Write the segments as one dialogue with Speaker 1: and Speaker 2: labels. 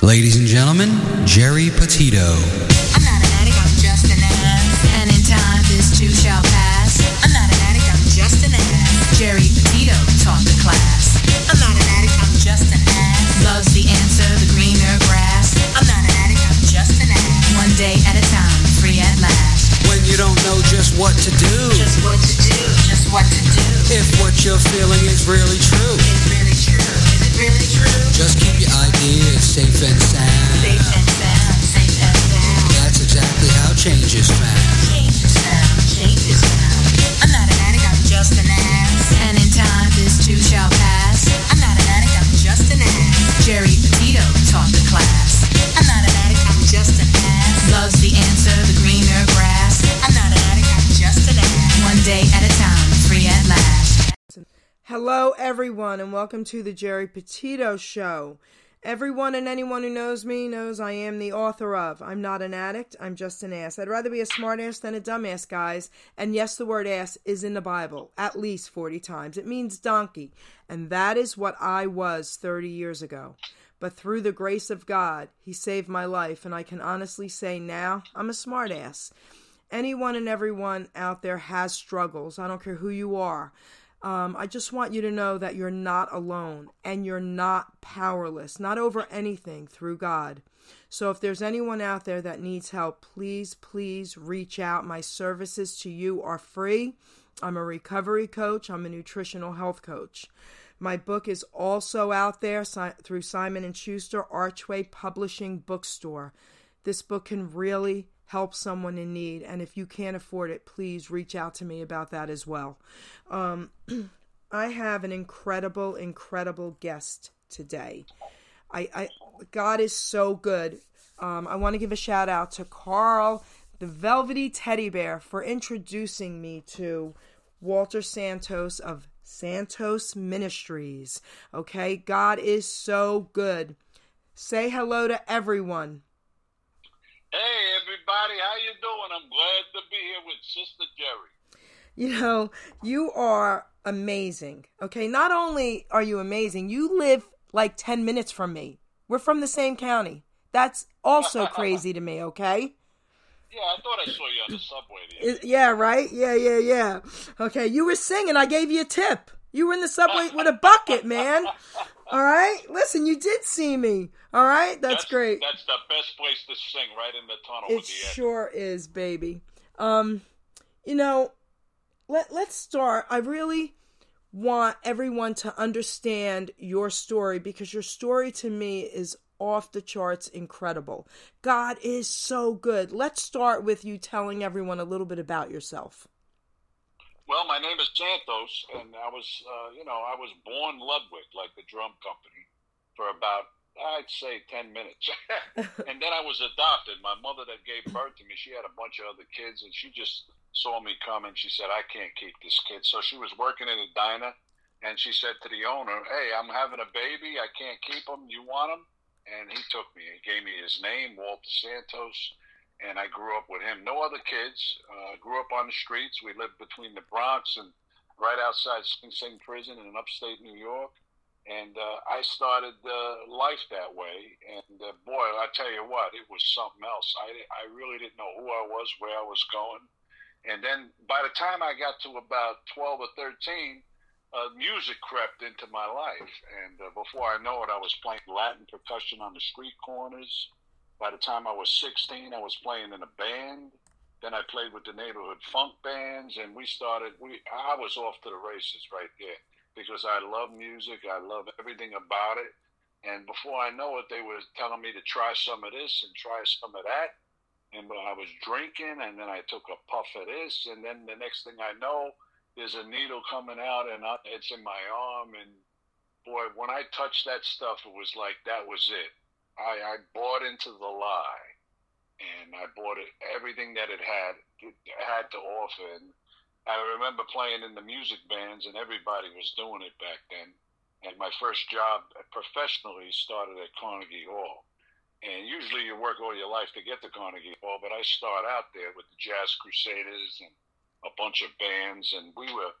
Speaker 1: Ladies and gentlemen, Geri Petito.
Speaker 2: I'm not an addict, I'm just an ass. And in time, this too shall pass. I'm not an addict, I'm just an ass. Geri Petito taught the class. I'm not an addict, I'm just an ass. Loves the answer, the greener grass. I'm not an addict, I'm just an ass. One day at a time, free at last.
Speaker 1: When you don't know just what to do,
Speaker 2: Just what to do, just what to do.
Speaker 1: if what you're feeling is really true,
Speaker 2: Is it really true? Is it really true?
Speaker 1: just keep your ideas safe and sound.
Speaker 2: Safe and sound, safe and sound.
Speaker 1: That's exactly how change is found.
Speaker 2: Change is found, change is found. I'm not an addict, I'm just an ass. And in time, this too shall pass. I'm not an addict, I'm just an ass. Geri Petito taught the class. I'm not an addict,
Speaker 3: Hello, everyone, and welcome to the Geri Petito Show. Everyone and anyone who knows me knows I am the author of I'm Not an Addict, I'm Just an Ass. I'd rather be a smartass than a dumbass, guys. And yes, the word ass is in the Bible at least 40 times. It means donkey. And that is what I was 30 years ago. But through the grace of God, He saved my life, and I can honestly say now I'm a smartass. Anyone and everyone out there has struggles. I don't care who you are. Um, I just want you to know that you're not alone and you're not powerless, not over anything through God. So if there's anyone out there that needs help, please, please reach out. My services to you are free. I'm a recovery coach, I'm a nutritional health coach. My book is also out there through Simon and Schuster Archway Publishing Bookstore. This book can really help someone in need, and if you can't afford it, please reach out to me about that as well. Um, I have an incredible, incredible guest today. I, I God is so good. Um, I want to give a shout out to Carl, the Velvety Teddy Bear, for introducing me to Walter Santos of Santos Ministries. Okay, God is so good. Say hello to everyone.
Speaker 4: Hey everybody, how you doing? I'm glad to be here with Sister Geri.
Speaker 3: You know, you are amazing. Okay, not only are you amazing, you live like 10 minutes from me. We're from the same county. That's also crazy to me, okay?
Speaker 4: Yeah, I thought I saw you on the subway the other
Speaker 3: Yeah, right? Yeah, yeah, yeah. Okay, you were singing. I gave you a tip. You were in the subway with a bucket, man. All right? Listen, you did see me. All right? That's, great.
Speaker 4: That's the best place to sing, right in the tunnel
Speaker 3: It
Speaker 4: with the
Speaker 3: sure is, baby. Um, you know, let let's start. I really want everyone to understand your story because your story to me is off the charts incredible. God is so good. Let's start with you telling everyone a little bit about yourself.
Speaker 4: Well, my name is Santos, and I was, uh, you know, I was born Ludwig, like the drum company, for about I'd say ten minutes, and then I was adopted. My mother that gave birth to me, she had a bunch of other kids, and she just saw me come and she said, "I can't keep this kid." So she was working in a diner, and she said to the owner, "Hey, I'm having a baby. I can't keep him. You want him?" And he took me. He gave me his name, Walter Santos and I grew up with him. No other kids. Uh, grew up on the streets. We lived between the Bronx and right outside Sing Sing Prison in upstate New York. And uh, I started uh, life that way. And uh, boy, I tell you what, it was something else. I, I really didn't know who I was, where I was going. And then by the time I got to about 12 or 13, uh, music crept into my life. And uh, before I know it, I was playing Latin percussion on the street corners. By the time I was 16, I was playing in a band. Then I played with the neighborhood funk bands, and we started. We I was off to the races right there because I love music. I love everything about it. And before I know it, they were telling me to try some of this and try some of that. And I was drinking, and then I took a puff of this, and then the next thing I know, there's a needle coming out, and I, it's in my arm. And boy, when I touched that stuff, it was like that was it. I, I bought into the lie, and I bought it everything that it had it had to offer. And I remember playing in the music bands, and everybody was doing it back then. And my first job professionally started at Carnegie Hall. And usually you work all your life to get to Carnegie Hall, but I start out there with the Jazz Crusaders and a bunch of bands, and we were.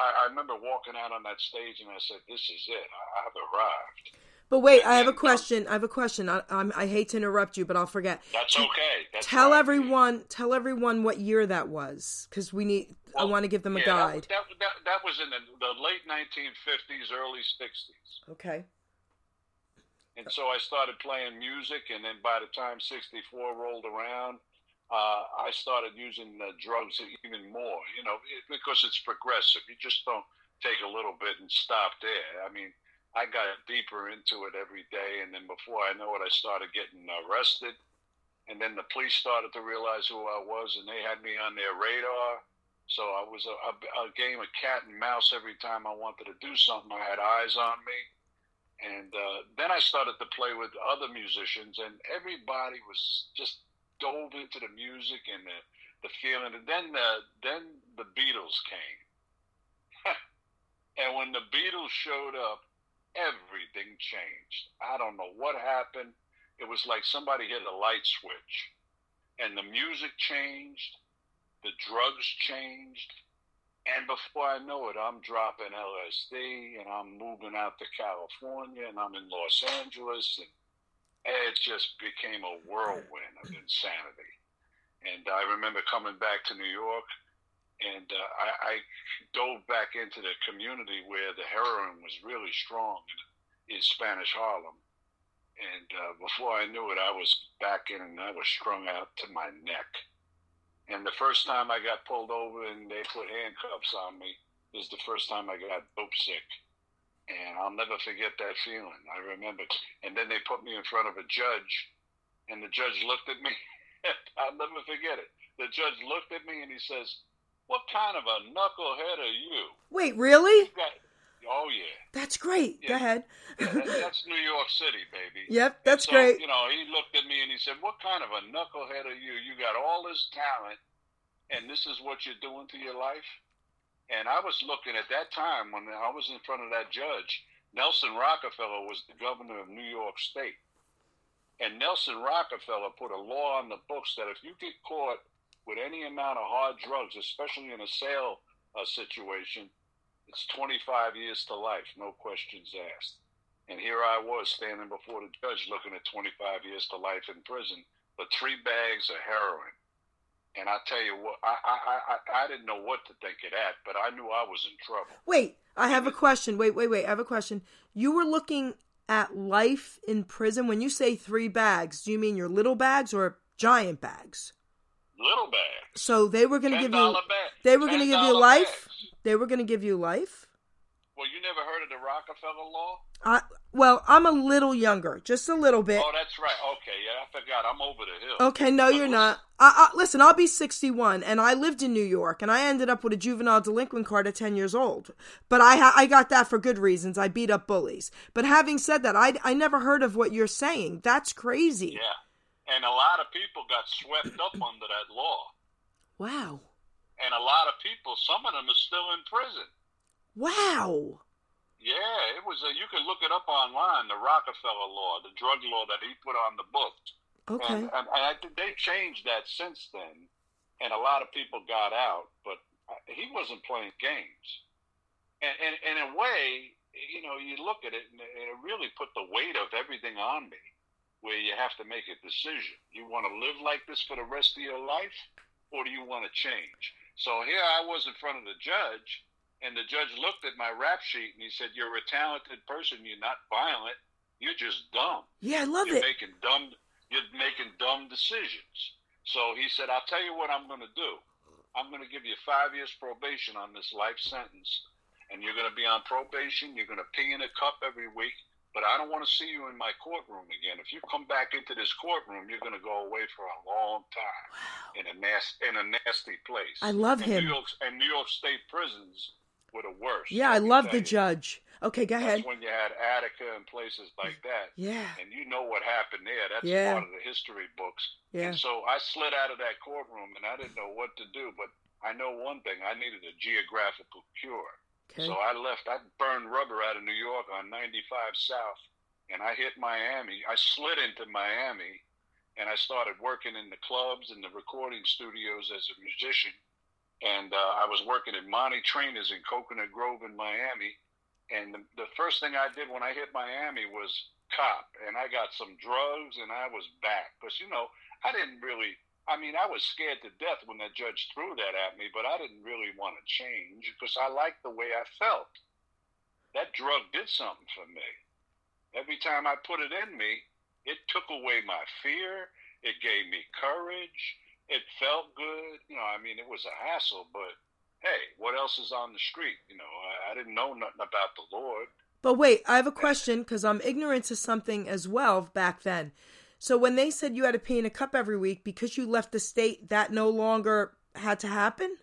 Speaker 4: I, I remember walking out on that stage, and I said, "This is it. I, I've arrived."
Speaker 3: But wait, I have a question. I have a question. I, I'm, I hate to interrupt you, but I'll forget.
Speaker 4: That's okay. That's
Speaker 3: Tell
Speaker 4: fine.
Speaker 3: everyone, tell everyone what year that was, because we need. I want to give them a
Speaker 4: Yeah,
Speaker 3: guide.
Speaker 4: That, that, that, that was in the, the late 1950s, early 60s.
Speaker 3: Okay.
Speaker 4: And so I started playing music, and then by the time 64 rolled around, uh, I started using uh, drugs even more, you know, it, because it's progressive. You just don't take a little bit and stop there. I mean, I got deeper into it every day, and then before I know it, I started getting arrested. And then the police started to realize who I was, and they had me on their radar. So I was a, a, a game of cat and mouse every time I wanted to do something. I had eyes on me. And uh, then I started to play with other musicians, and everybody was just dove into the music and the, the feeling. And then the then the Beatles came, and when the Beatles showed up, everything changed. I don't know what happened. It was like somebody hit a light switch, and the music changed, the drugs changed, and before I know it, I'm dropping LSD and I'm moving out to California and I'm in Los Angeles and it just became a whirlwind of insanity. And I remember coming back to New York and uh, I, I dove back into the community where the heroin was really strong in, in Spanish Harlem. And uh, before I knew it, I was back in and I was strung out to my neck. And the first time I got pulled over and they put handcuffs on me is the first time I got dope sick. And I'll never forget that feeling. I remember. And then they put me in front of a judge, and the judge looked at me. I'll never forget it. The judge looked at me and he says, What kind of a knucklehead are you?
Speaker 3: Wait, really?
Speaker 4: Got, oh, yeah.
Speaker 3: That's great. Go
Speaker 4: Yeah.
Speaker 3: ahead.
Speaker 4: That- That's New York City, baby.
Speaker 3: Yep, that's
Speaker 4: so,
Speaker 3: great.
Speaker 4: You know, he looked at me and he said, "What kind of a knucklehead are you? You got all this talent, and this is what you're doing to your life." And I was looking at that time when I was in front of that judge. Nelson Rockefeller was the governor of New York State, and Nelson Rockefeller put a law on the books that if you get caught with any amount of hard drugs, especially in a sale uh, situation, it's 25 years to life, no questions asked. And here I was standing before the judge looking at 25 years to life in prison for three bags of heroin. And I tell you what, I, I, I, I didn't know what to think of that, but I knew I was in trouble.
Speaker 3: Wait, I have a question. Wait, wait, wait. I have a question. You were looking at life in prison. When you say three bags, do you mean your little bags or giant bags?
Speaker 4: Little bag.
Speaker 3: So they were going to give you.
Speaker 4: bag.
Speaker 3: They were going to give you life.
Speaker 4: bags.
Speaker 3: They were going to give you life.
Speaker 4: Well, you never heard of the Rockefeller law?
Speaker 3: I well, I'm a little younger, just a little bit.
Speaker 4: Oh, that's right. Okay, yeah, I forgot. I'm over the hill.
Speaker 3: Okay, no,
Speaker 4: But
Speaker 3: you're
Speaker 4: listen-
Speaker 3: not. I, I, listen, I'll be 61, and I lived in New York, and I ended up with a juvenile delinquent card at 10 years old. But I, I got that for good reasons. I beat up bullies. But having said that, I, I never heard of what you're saying. That's crazy.
Speaker 4: Yeah. And a lot of people got swept up under that law.
Speaker 3: Wow.
Speaker 4: And a lot of people, some of them are still in prison.
Speaker 3: Wow.
Speaker 4: Yeah, it was. A, you can look it up online. The Rockefeller law, the drug law that he put on the books.
Speaker 3: Okay.
Speaker 4: And, and, and I think they changed that since then, and a lot of people got out. But uh, he wasn't playing games. And, and, and in a way, you know, you look at it, and it really put the weight of everything on me, where you have to make a decision. You want to live like this for the rest of your life, or do you want to change? So here I was in front of the judge, and the judge looked at my rap sheet and he said, "You're a talented person. You're not violent. You're just dumb.
Speaker 3: Yeah, I love
Speaker 4: you're
Speaker 3: it.
Speaker 4: making dumb. You're making dumb decisions." So he said, "I'll tell you what I'm going to do. I'm going to give you five years probation on this life sentence, and you're going to be on probation. You're going to pee in a cup every week." But I don't want to see you in my courtroom again. If you come back into this courtroom, you're going to go away for a long time in a nasty in a nasty place.
Speaker 3: I love
Speaker 4: and
Speaker 3: him.
Speaker 4: New York and New York State prisons were the worst.
Speaker 3: Yeah, I love the
Speaker 4: you.
Speaker 3: judge. Okay, go ahead.
Speaker 4: That's when you had Attica and places like that.
Speaker 3: Yeah.
Speaker 4: And you know what happened there. That's
Speaker 3: Yeah.
Speaker 4: part of the history books.
Speaker 3: Yeah.
Speaker 4: And so I slid out of that courtroom and I didn't know what to do, but I know one thing. I needed a geographical cure.
Speaker 3: Okay.
Speaker 4: So I left. I burned rubber out of New York on 95 South, and I hit Miami. I slid into Miami, and I started working in the clubs and the recording studios as a musician. And uh, I was working at Monty Trainer's in Coconut Grove in Miami. And the, the first thing I did when I hit Miami was cop, and I got some drugs, and I was back. Because you know, I didn't really. I mean, I was scared to death when that judge threw that at me, but I didn't really want to change because I liked the way I felt. That drug did something for me. Every time I put it in me, it took away my fear. It gave me courage. It felt good. You know, I mean, it was a hassle, but hey, what else is on the street? You know, I, I didn't know nothing about the Lord.
Speaker 3: But wait, I have a question because I'm ignorant to something as well back then. So when they said you had to pee in a cup every week because you left the state, that no longer had to happen?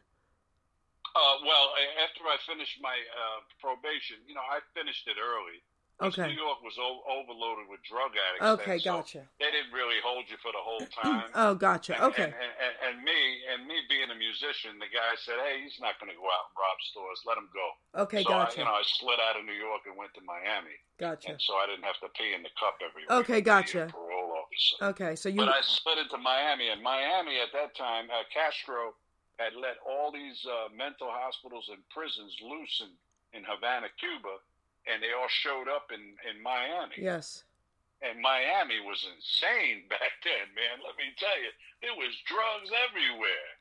Speaker 4: Uh, well, after I finished my uh, probation, you know, I finished it early.
Speaker 3: Okay.
Speaker 4: New York was o- overloaded with drug addicts.
Speaker 3: Okay,
Speaker 4: then, so
Speaker 3: gotcha.
Speaker 4: They didn't really hold you for the whole time.
Speaker 3: Oh, gotcha.
Speaker 4: And-
Speaker 3: Okay.
Speaker 4: And, and, and, me, and me being a musician, the guy said, "Hey, he's not going to go out and rob stores. Let him go."
Speaker 3: Okay,
Speaker 4: so
Speaker 3: gotcha.
Speaker 4: I, you know, I slid out of New York and went to Miami,
Speaker 3: Gotcha.
Speaker 4: and so I didn't have to pee in the cup every week.
Speaker 3: Okay,
Speaker 4: to be a
Speaker 3: gotcha.
Speaker 4: Parole officer.
Speaker 3: Okay, so you
Speaker 4: But I slid into Miami, and Miami at that time, uh, Castro had let all these uh, mental hospitals and prisons loose in, in Havana, Cuba, and they all showed up in, in Miami.
Speaker 3: Yes.
Speaker 4: And Miami was insane back then, man. Let me tell you, there was drugs everywhere.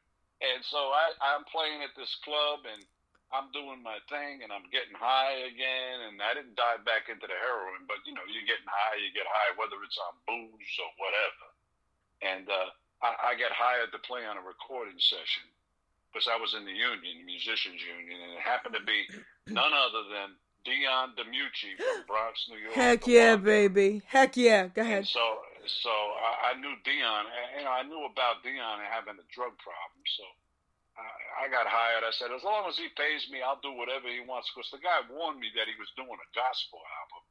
Speaker 4: And so I, I'm playing at this club, and I'm doing my thing, and I'm getting high again. And I didn't dive back into the heroin, but you know, you're getting high, you get high, whether it's on booze or whatever. And uh, I, I got hired to play on a recording session because I was in the union, musicians union, and it happened to be none other than Dion DiMucci from Bronx, New York.
Speaker 3: Heck yeah, baby. Heck yeah. Go
Speaker 4: And
Speaker 3: ahead.
Speaker 4: so, so I, I knew Dion. and, You know, I knew about Dion and having a drug problem. So I, I got hired. I said, as long as he pays me, I'll do whatever he wants. Because the guy warned me that he was doing a gospel album.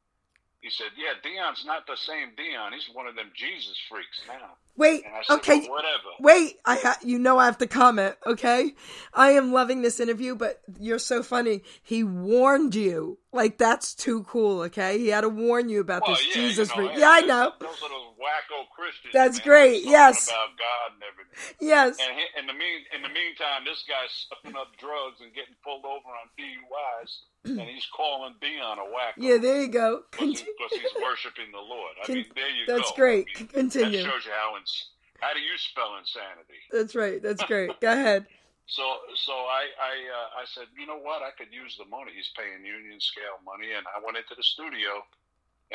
Speaker 4: He said, "Yeah, Dion's not the same Dion. He's one of them Jesus freaks now."
Speaker 3: Wait.
Speaker 4: Said,
Speaker 3: Okay.
Speaker 4: well, whatever.
Speaker 3: Wait, I ha- you know I have to comment, okay? I am loving this interview, but you're so funny. He warned you. Like that's too cool, okay? He had to warn you about
Speaker 4: Well,
Speaker 3: this
Speaker 4: yeah,
Speaker 3: Jesus
Speaker 4: you know,
Speaker 3: freak. Yeah, I know.
Speaker 4: Those those wacko Christians.
Speaker 3: That's
Speaker 4: man,
Speaker 3: great, yes.
Speaker 4: About God and everything.
Speaker 3: Yes.
Speaker 4: And he, in the mean, in the meantime, this guy's sucking up drugs and getting pulled over on DUIs, and he's calling Dion a wacko.
Speaker 3: Yeah, there you go.
Speaker 4: because
Speaker 3: Conti-
Speaker 4: he's worshiping the Lord. I
Speaker 3: Con-
Speaker 4: mean, there you
Speaker 3: that's
Speaker 4: go.
Speaker 3: great.
Speaker 4: I mean,
Speaker 3: Continue.
Speaker 4: That shows you how ins- how do you spell insanity?
Speaker 3: That's right. That's great. Go ahead.
Speaker 4: So, so I, I, uh, I said, you know what? I could use the money. He's paying union scale money, and I went into the studio,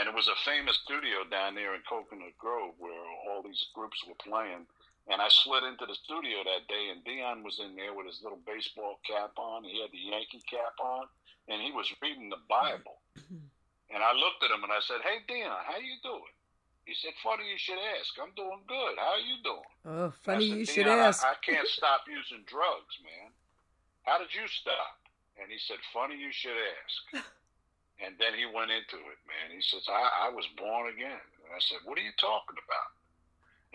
Speaker 4: and it was a famous studio down there in Coconut Grove where all these groups were playing. And I slid into the studio that day, and Dion was in there with his little baseball cap on. He had the Yankee cap on, and he was reading the Bible. Mm-hmm. And I looked at him and I said, "Hey, Dion, how you doing?" He said, "Funny you should ask. I'm doing good. How are you doing?"
Speaker 3: Oh, funny
Speaker 4: said,
Speaker 3: you should
Speaker 4: "Dion, I-
Speaker 3: ask.
Speaker 4: I, can't stop using drugs, man. How did you stop? And he said, Funny you should ask. and then he went into it, man. He says, I, I was born again. And I said, What are you talking about?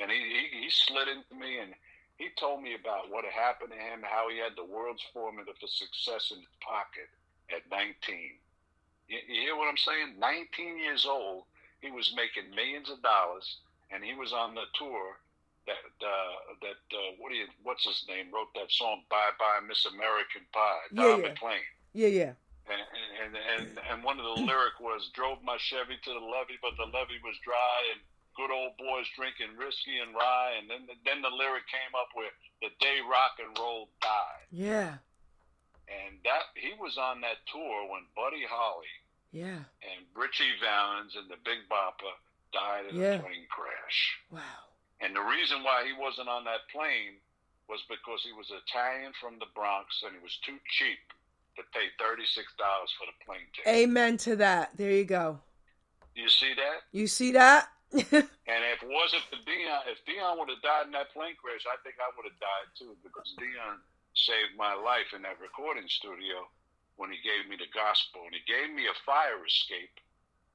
Speaker 4: And he, he, he slid into me and he told me about what had happened to him, how he had the world's formula for success in his pocket at 19. You, you hear what I'm saying? 19 years old, he was making millions of dollars, and he was on the tour that uh, that uh, what do you what's his name wrote that song Bye Bye Miss American Pie
Speaker 3: Yeah,
Speaker 4: Don
Speaker 3: yeah.
Speaker 4: McLean
Speaker 3: Yeah, yeah.
Speaker 4: And, and and one of the lyric was drove my Chevy to the levee but the levee was dry and good old boys drinking whiskey and rye and then then the lyric came up with the day rock and roll died
Speaker 3: Yeah.
Speaker 4: and that he was on that tour when Buddy Holly
Speaker 3: Yeah.
Speaker 4: and Ritchie Valens and the Big Bopper died in
Speaker 3: Yeah.
Speaker 4: a plane crash.
Speaker 3: Wow.
Speaker 4: And the reason why he wasn't on that plane was because he was Italian from the Bronx and he was too cheap to pay $36 for the plane ticket.
Speaker 3: Amen to that. There you go.
Speaker 4: You see that?
Speaker 3: You see that?
Speaker 4: And if it wasn't for Dion, if Dion would have died in that plane crash, I think I would have died too because Dion saved my life in that recording studio when he gave me the gospel and he gave me a fire escape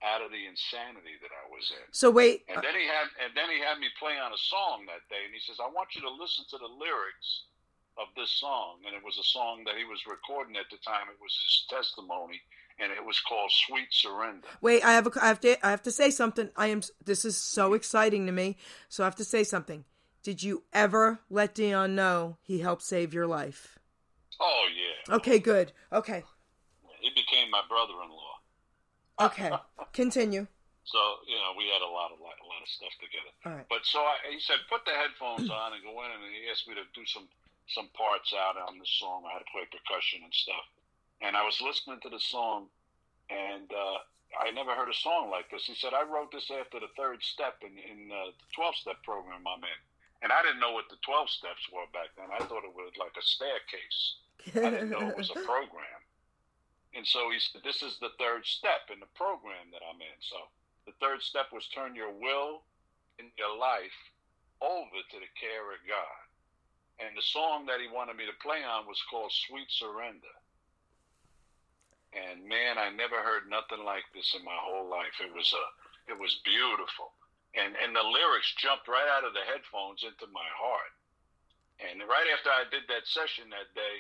Speaker 4: out of the insanity that I was in.
Speaker 3: so wait.
Speaker 4: And then he had and then he had me play on a song that day, and he says, "I want you to listen to the lyrics of this song." And it was a song that he was recording at the time. It was his testimony, and it was called "Sweet Surrender."
Speaker 3: Wait, I have a, I have to I have to say something. I am this is so exciting to me. So I have to say something. Did you ever let Dion know he helped save your life?
Speaker 4: Oh yeah,
Speaker 3: Okay, good. Okay.
Speaker 4: he became my brother-in-law.
Speaker 3: Okay. Continue.
Speaker 4: So you know, we had a lot of a lot of stuff together.
Speaker 3: All right.
Speaker 4: But so I, he said, put the headphones on and go in, and he asked me to do some some parts out on the song. I had to play percussion and stuff, and I was listening to the song, and uh, I never heard a song like this. He said, I wrote this after the third step in in uh, the twelve step program I'm in, and I didn't know what the twelve steps were back then. I thought it was like a staircase. I didn't know it was a program. And so he said, This is the third step in the program that I'm in. So the third step was turn your will and your life over to the care of God. And the song that he wanted me to play on was called Sweet Surrender. And man, I never heard nothing like this in my whole life. It was a, it was beautiful, and and the lyrics jumped right out of the headphones into my heart. And right after I did that session that day,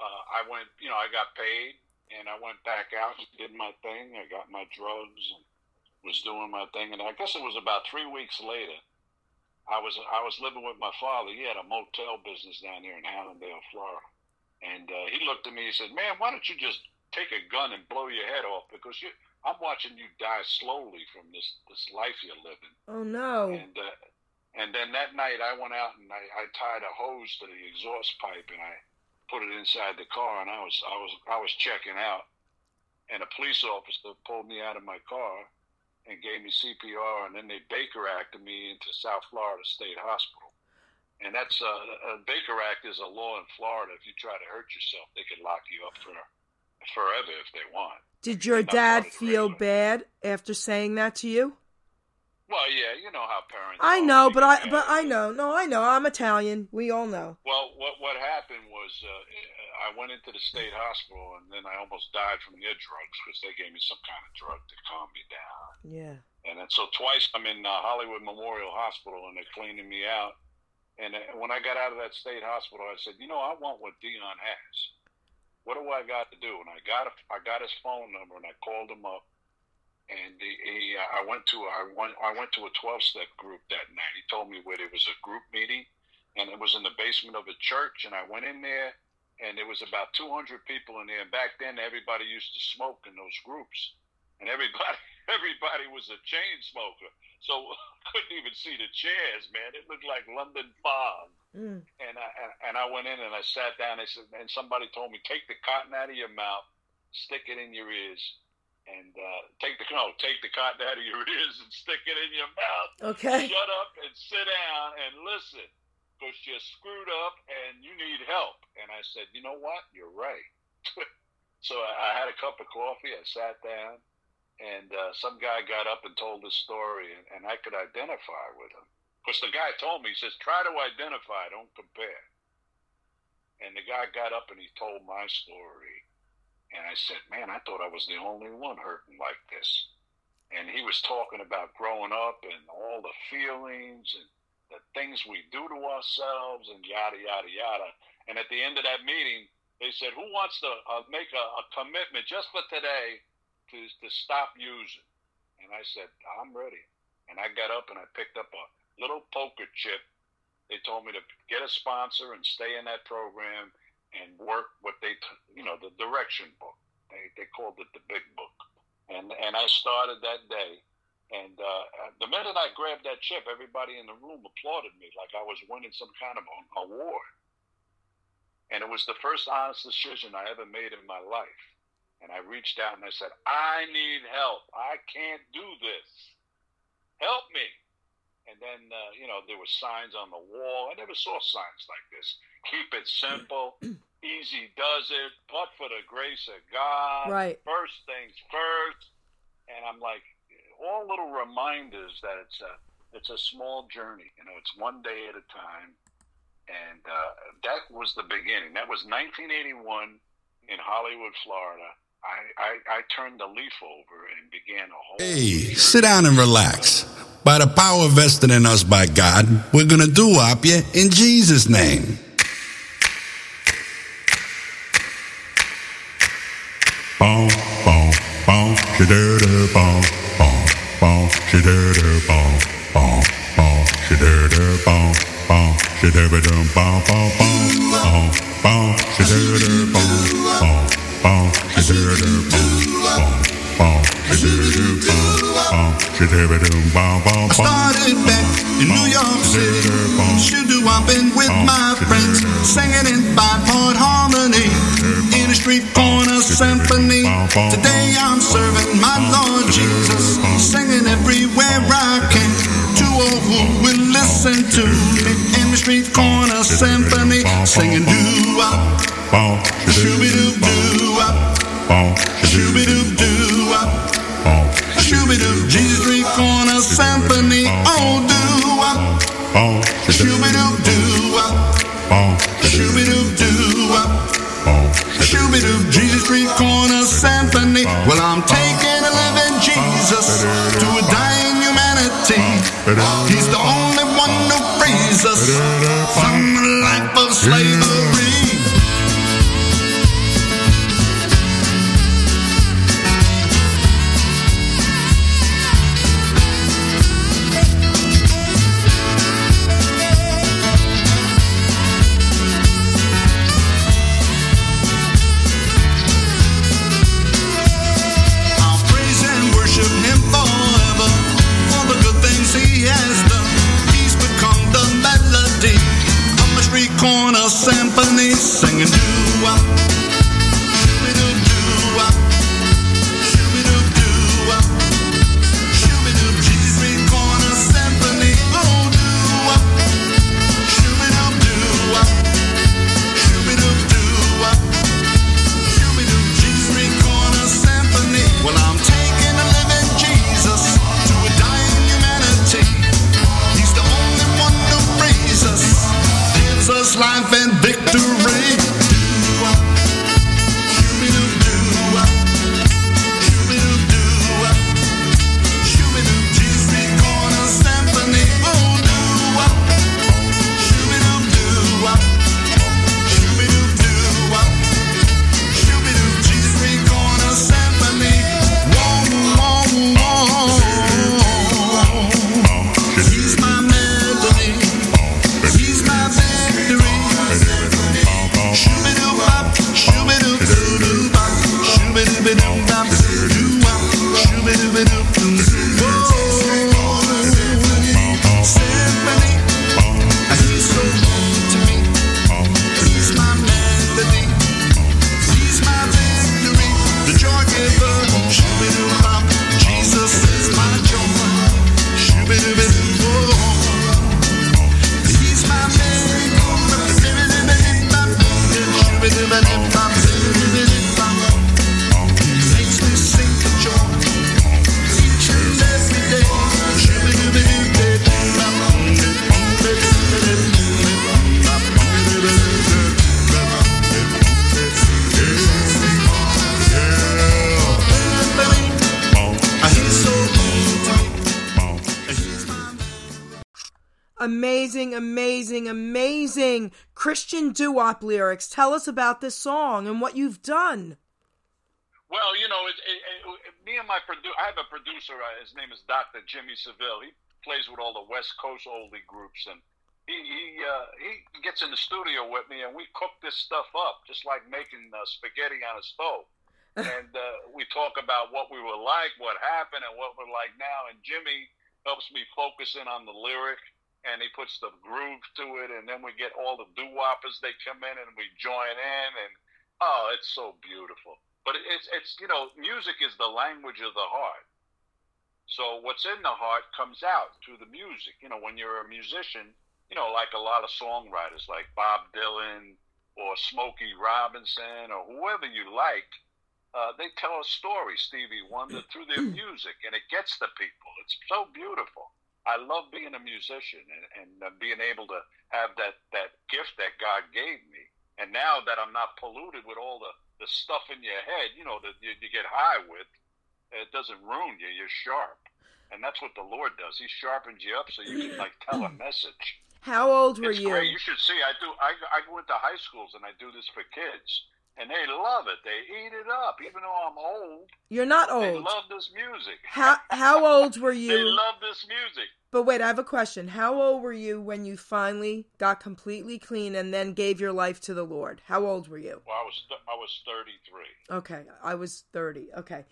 Speaker 4: uh, I went, you know, I got paid, and I went back out and did my thing. I got my drugs and was doing my thing. And I guess it was about three weeks later. I was I was living with my father. He had a motel business down here in Hallandale, Florida. And uh, he looked at me. He said, "Man, why don't you just take a gun and blow your head off? Because you, I'm watching you die slowly from this this life you're living."
Speaker 3: Oh no.
Speaker 4: And uh, and then that night I went out and I, I tied a hose to the exhaust pipe and I put it inside the car and I was I was I was checking out and a police officer pulled me out of my car and gave me CPR and then they Baker acted me into South Florida State Hospital. And that's uh, a Baker Act is a law in Florida. If you try to hurt yourself, they could lock you up for forever if they want.
Speaker 3: Did your dad
Speaker 4: part of the
Speaker 3: feel
Speaker 4: regular.
Speaker 3: bad after saying that to you?
Speaker 4: Well, yeah, you know how parents.
Speaker 3: I know, but I but I know. No, I know. I'm Italian. We all know.
Speaker 4: Well, what what happened was uh, I went into the state hospital and then I almost died from their drugs because they gave me some kind of drug to calm me down.
Speaker 3: Yeah.
Speaker 4: And then, so twice I'm in uh, Hollywood Memorial Hospital and they're cleaning me out. And uh, when I got out of that state hospital, I said, you know, I want what Dion has. What do I got to do? And I got a, I got his phone number and I called him up. And he, he, uh, I went to I went I went to a twelve step group that night. He told me where there was a group meeting, and it was in the basement of a church. And I went in there, and there was about two hundred people in there. And back then, everybody used to smoke in those groups, and everybody everybody was a chain smoker. So I couldn't even see the chairs, man. It looked like London fog.
Speaker 3: Mm.
Speaker 4: And I and- and I went in and I sat down. They said, and somebody told me, take the cotton out of your mouth, stick it in your ears, and uh, take the no, take the cotton out of your ears and stick it in your mouth.
Speaker 3: Okay.
Speaker 4: Shut up and sit down and listen, because you're screwed up and you need help. And I said, you know what? You're right. so I, I had a cup of coffee. I sat down, and uh, some guy got up and told his story, and, and I could identify with him. Because the guy told me, he says, try to identify, don't compare. And the guy got up and he told my story. And I said, man, I thought I was the only one hurting like this. And he was talking about growing up and all the feelings and the things we do to ourselves and yada, yada, yada. And at the end of that meeting, they said, who wants to uh, make a, a commitment just for today to, to stop using? And I said, I'm ready. And I got up and I picked up a little poker chip. They told me to get a sponsor and stay in that program and work what they, you know, the direction book. They, they called it the big book. And, and I started that day. And uh, the minute I grabbed that chip, everybody in the room applauded me like I was winning some kind of award. And it was the first honest decision I ever made in my life. And I reached out and I said, I need help. I can't do this. Help me. And then, uh, you know, there were signs on the wall. I never saw signs like this. Keep it simple. Easy does it. But for the grace of God.
Speaker 3: Right.
Speaker 4: First things first. And I'm like, all little reminders that it's a, it's a small journey. You know, it's one day at a time. And uh, that was the beginning. That was 1981 in Hollywood, Florida. I, I, I turned the leaf over and began a whole.
Speaker 5: Hey, sit down and relax. By the power vested in us by God, we're gonna do up you in Jesus' name.
Speaker 6: Boom, boom, boom, she did it, boom, boom, boom, she did it, boom, boom, boom, she did it, boom, boom, she did it, boom, boom, boom, boom, boom, she did it, boom, boom, boom, she did it, boom, boom,
Speaker 5: I started back in New York City, shoo-doo-wopping with my friends, singing in five-part harmony in a street corner symphony. Today I'm serving my He's the only one who frees us from the life of slavery. Doo-wop
Speaker 3: lyrics. Tell us about this song and what you've done.
Speaker 4: Well, you know, it, it, it, me and my producer, I have a producer. Uh, his name is Dr. Jimmy Seville. He plays with all the West Coast oldie groups, and he he uh, he gets in the studio with me, and we cook this stuff up, just like making uh, spaghetti on a stove. and uh, we talk about what we were like, what happened, and what we're like now. And Jimmy helps me focus in on the lyric, and he puts the groove to it, and then we get all the doo-woppers. They come in, and we join in, and oh, it's so beautiful. But it's it's you know, music is the language of the heart. So what's in the heart comes out through the music. You know, when you're a musician, you know, like a lot of songwriters, like Bob Dylan or Smokey Robinson or whoever you like, uh, they tell a story, Stevie Wonder, through their music, and it gets the people. It's so beautiful. I love being a musician and, and uh, being able to have that, that gift that God gave me. And now that I'm not polluted with all the, the stuff in your head, you know, that you, you get high with, it doesn't ruin you. You're sharp. And that's what the Lord does. He sharpens you up so you can, like, tell a message.
Speaker 3: How old were
Speaker 4: it's
Speaker 3: you?
Speaker 4: great. You should see. I do. I, I go into high schools and I do this for kids, and they love it. They eat it up. Even though I'm old,
Speaker 3: You're not old.
Speaker 4: they love this music.
Speaker 3: How how old were you?
Speaker 4: They love this music.
Speaker 3: But wait, I have a question. How old were you when you finally got completely clean and then gave your life to the Lord? How old were you?
Speaker 4: Well, I was th- I was 33.
Speaker 3: Okay, I was 30. Okay.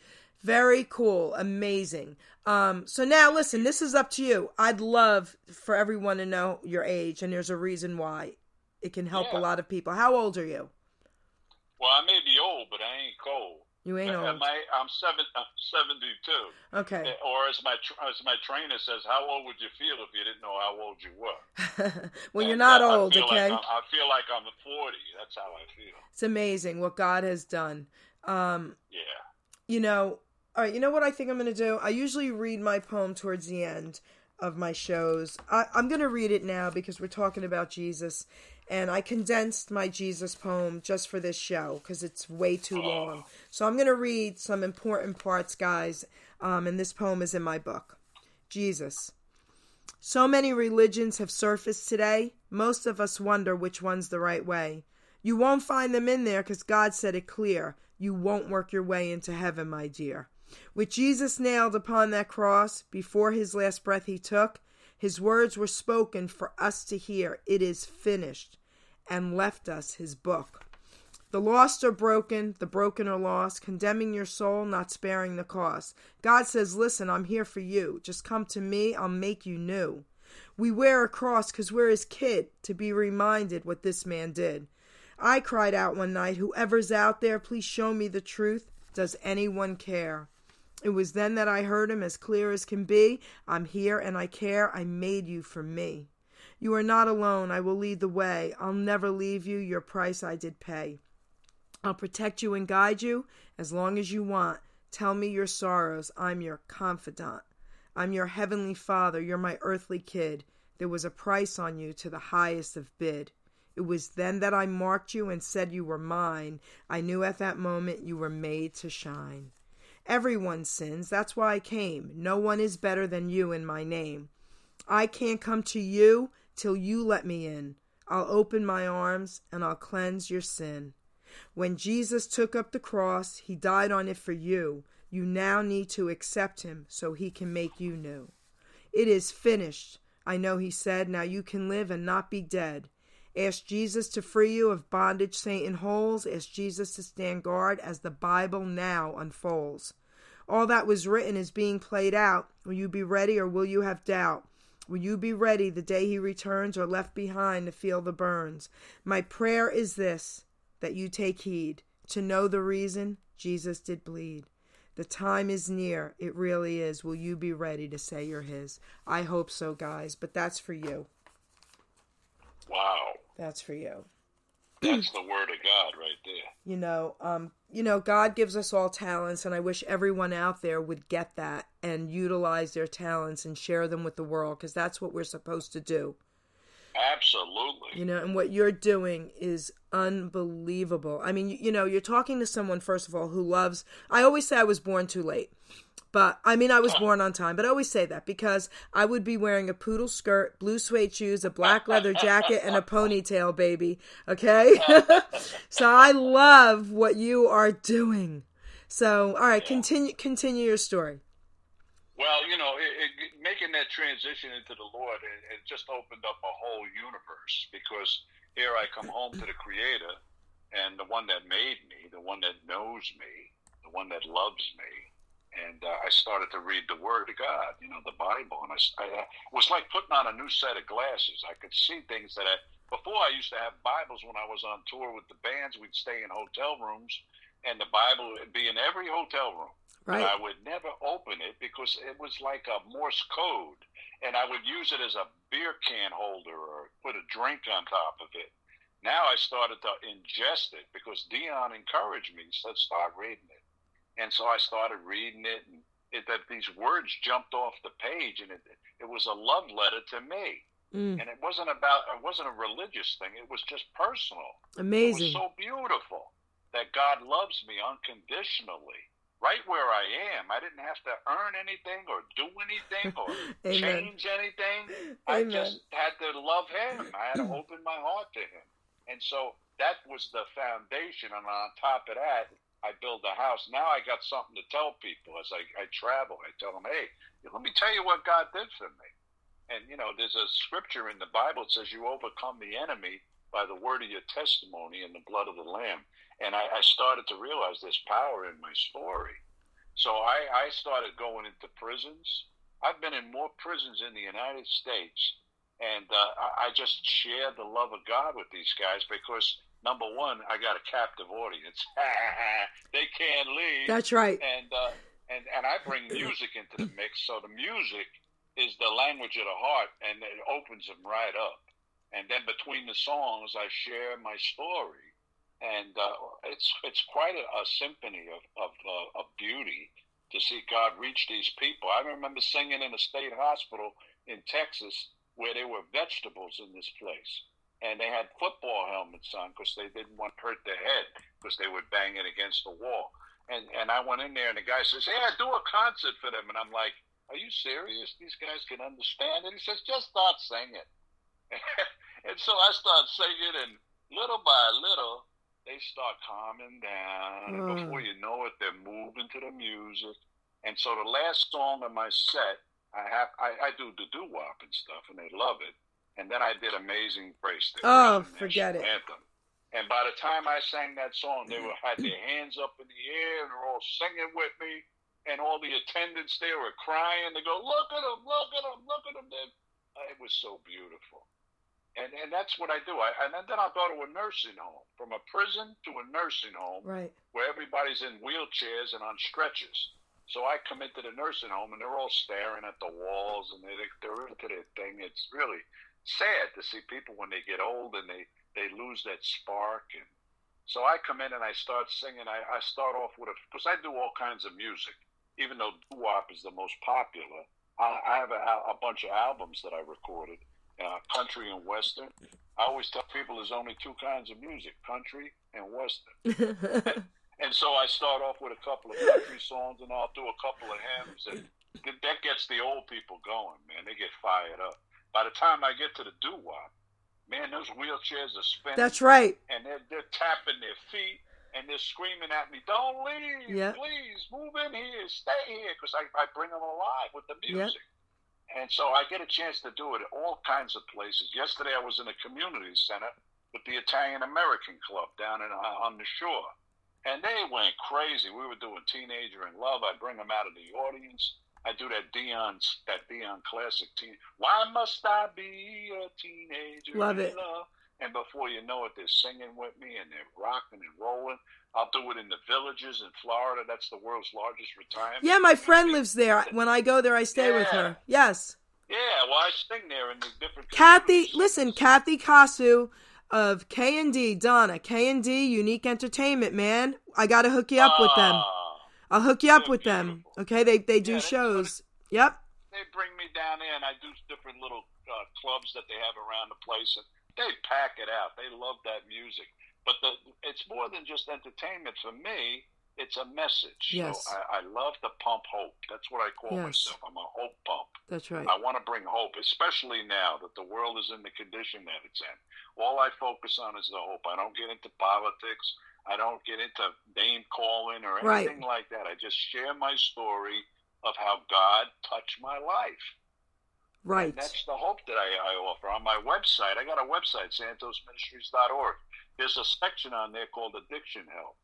Speaker 3: Very cool. Amazing. Um, so now listen, this is up to you. I'd love for everyone to know your age, and there's a reason why. It can help
Speaker 4: Yeah.
Speaker 3: a lot of people. How old are you?
Speaker 4: Well, I may be old, but I ain't cold.
Speaker 3: You ain't old.
Speaker 4: my- I'm seven. I'm seventy-two.
Speaker 3: Okay.
Speaker 4: Or as my as my trainer says, how old would you feel if you didn't know how old you were?
Speaker 3: well, you're not
Speaker 4: uh, I
Speaker 3: old,
Speaker 4: feel
Speaker 3: okay?
Speaker 4: Like I feel like I'm 40. That's how I feel.
Speaker 3: It's amazing what God has done. Um,
Speaker 4: Yeah.
Speaker 3: you know, all right, you know what I think I'm going to do? I usually read my poem towards the end of my shows. I, I'm going to read it now because we're talking about Jesus. And I condensed my Jesus poem just for this show because it's way too long. So I'm going to read some important parts, guys. Um, and this poem is in my book Jesus. So many religions have surfaced today, most of us wonder which one's the right way. You won't find them in there because God said it clear. You won't work your way into heaven, my dear. With Jesus nailed upon that cross, before his last breath he took, his words were spoken for us to hear. It is finished, and left us his book. The lost are broken, the broken are lost, condemning your soul, not sparing the cost. God says, Listen, I'm here for you. Just come to me, I'll make you new. We wear a cross because we're his kid, to be reminded what this man did. I cried out one night, Whoever's out there, please show me the truth. Does anyone care? It was then that I heard him as clear as can be. I'm here and I care. I made you for me. You are not alone. I will lead the way. I'll never leave you. Your price I did pay. I'll protect you and guide you as long as you want. Tell me your sorrows. I'm your confidant. I'm your heavenly father. You're my earthly kid. There was a price on you to the highest of bid. It was then that I marked you and said you were mine. I knew at that moment you were made to shine. Everyone sins. That's why I came. No one is better than you in my name. I can't come to you till you let me in. I'll open my arms and I'll cleanse your sin. When Jesus took up the cross, he died on it for you. You now need to accept him so he can make you new. It is finished. I know he said, now you can live and not be dead. Ask Jesus to free you of bondage Satan holds. Ask Jesus to stand guard as the Bible now unfolds. All that was written is being played out. Will you be ready or will you have doubt? Will you be ready the day he returns or left behind to feel the burns? My prayer is this that you take heed to know the reason Jesus did bleed. The time is near. It really is. Will you be ready to say you're his? I hope so, guys, but that's for you.
Speaker 4: Wow.
Speaker 3: That's for you.
Speaker 4: That's the word of God right there.
Speaker 3: You know, um, you know, God gives us all talents, and I wish everyone out there would get that and utilize their talents and share them with the world because that's what we're supposed to do.
Speaker 4: Absolutely.
Speaker 3: You know, and what you're doing is unbelievable. I mean, you, you know, you're talking to someone, first of all, who loves. I always say I was born too late. But I mean, I was born on time, but I always say that because I would be wearing a poodle skirt, blue suede shoes, a black leather jacket, and a ponytail, baby. Okay? so I love what you are doing. So, all right, continue continue your story.
Speaker 4: Well, you know, it, it, making that transition into the Lord, it, it just opened up a whole universe because here I come home to the Creator and the one that made me, the one that knows me, the one that loves me. And uh, I started to read the Word of God, you know, the Bible. And I, I, it was like putting on a new set of glasses. I could see things that I, before I used to have Bibles when I was on tour with the bands. We'd stay in hotel rooms, and the Bible would be in every hotel room.
Speaker 3: Right.
Speaker 4: But I would never open it because it was like a Morse code, and I would use it as a beer can holder or put a drink on top of it. Now I started to ingest it because Dion encouraged me, said start reading it, and so I started reading it, and it, that these words jumped off the page, and it it was a love letter to me,
Speaker 3: Mm,
Speaker 4: and it wasn't about it wasn't a religious thing; it was just personal. It
Speaker 3: amazing.
Speaker 4: was so beautiful that God loves me unconditionally, right where I am. I didn't have to earn anything or do anything or change anything. I
Speaker 3: Amen.
Speaker 4: just had to love Him. I had to open my heart to Him. And so that was the foundation. And on top of that, I build a house. Now I got something to tell people as I, I travel. I tell them, hey, let me tell you what God did for me. And, you know, there's a scripture in the Bible that says you overcome the enemy by the word of your testimony and the blood of the Lamb. And I, I started to realize there's power in my story. So I, I started going into prisons. I've been in more prisons in the United States, and uh, I, I just share the love of God with these guys because number one, I got a captive audience. they can't leave.
Speaker 3: That's right.
Speaker 4: And uh, and and I bring music into the mix, so the music is the language of the heart, and it opens them right up. And then between the songs, I share my story, and uh, it's it's quite a, a symphony of of, uh, of beauty to see God reach these people. I remember singing in a state hospital in Texas where there were vegetables in this place and they had football helmets on because they didn't want to hurt their head because they would bang it against the wall. And and I went in there and the guy says, "Yeah, do a concert for them." And I'm like, "Are you serious? These guys can understand?" And he says, "Just start singing." and so I start singing, and little by little, they start calming down. And
Speaker 3: Mm.
Speaker 4: before you know it, they're moving to the music. And so the last song of my set, I have I, I do the doo wop and stuff, and they love it. And then I did Amazing Grace.
Speaker 3: Oh, forget it.
Speaker 4: Anthem. And by the time I sang that song, they were had their hands up in the air and they're all singing with me. And all the attendants there were crying. They go, "Look at them, Look at them, Look at them. Then it was so beautiful. And and that's what I do. I and then I'll go to a nursing home, from a prison to a nursing home
Speaker 3: Right.
Speaker 4: where everybody's in wheelchairs and on stretchers. So I come into the nursing home and they're all staring at the walls and they they're into their thing. It's really sad to see people when they get old and they they lose that spark. And so I come in and I start singing. I, I start off with a because I do all kinds of music, even though doo wop is the most popular. I, I have a, a bunch of albums that I recorded, uh, country and western. I always tell people there's only two kinds of music: country and western. And so I start off with a couple of country songs, and I'll do a couple of hymns, and that gets the old people going, man. They get fired up. By the time I get to the doo wop, man, those wheelchairs are spinning,
Speaker 3: That's right.
Speaker 4: and they're, they're tapping their feet, and they're screaming at me, "Don't leave,
Speaker 3: Yeah.
Speaker 4: please move in here, stay here," because I, I bring them alive with the music. And so I get a chance to do it at all kinds of places. Yesterday I was in a community center with the Italian American Club down in, uh, on the shore. And they went crazy. We were doing Teenager in Love. I bring them out of the audience. I do that Dion, that Dion classic. Teen, Why must I be a teenager
Speaker 3: Love it.
Speaker 4: love? And before you know it, they're singing with me and they're rocking and rolling. I'll do it in the villages in Florida. That's the world's largest retirement.
Speaker 3: Yeah, my friend lives there. When I go there, I stay with her. Yes.
Speaker 4: Yeah, well, I sing there in the different.
Speaker 3: Kathy, listen, Kathy Kasu of K and D, Donna K and D, Unique Entertainment, man. I gotta hook you up with them.
Speaker 4: Ah,
Speaker 3: I'll hook you up with them. Okay, they they do
Speaker 4: Yeah,
Speaker 3: shows. Yep.
Speaker 4: they bring me down there and I do different little uh, clubs that they have around the place, and they pack it out. They love that music. But the, it's more than just entertainment for me. It's a message.
Speaker 3: Yes.
Speaker 4: So I, I love to pump hope. That's what I call
Speaker 3: Yes.
Speaker 4: myself. I'm a hope pump.
Speaker 3: That's right.
Speaker 4: I want to bring hope, especially now that the world is in the condition that it's in. All I focus on is the hope. I don't get into politics. I don't get into name calling or
Speaker 3: Right.
Speaker 4: anything like that. I just share my story of how God touched my life.
Speaker 3: Right.
Speaker 4: And that's the hope that I, I offer. On my website, I got a website, santosministries.org. There's a section on there called Addiction Help.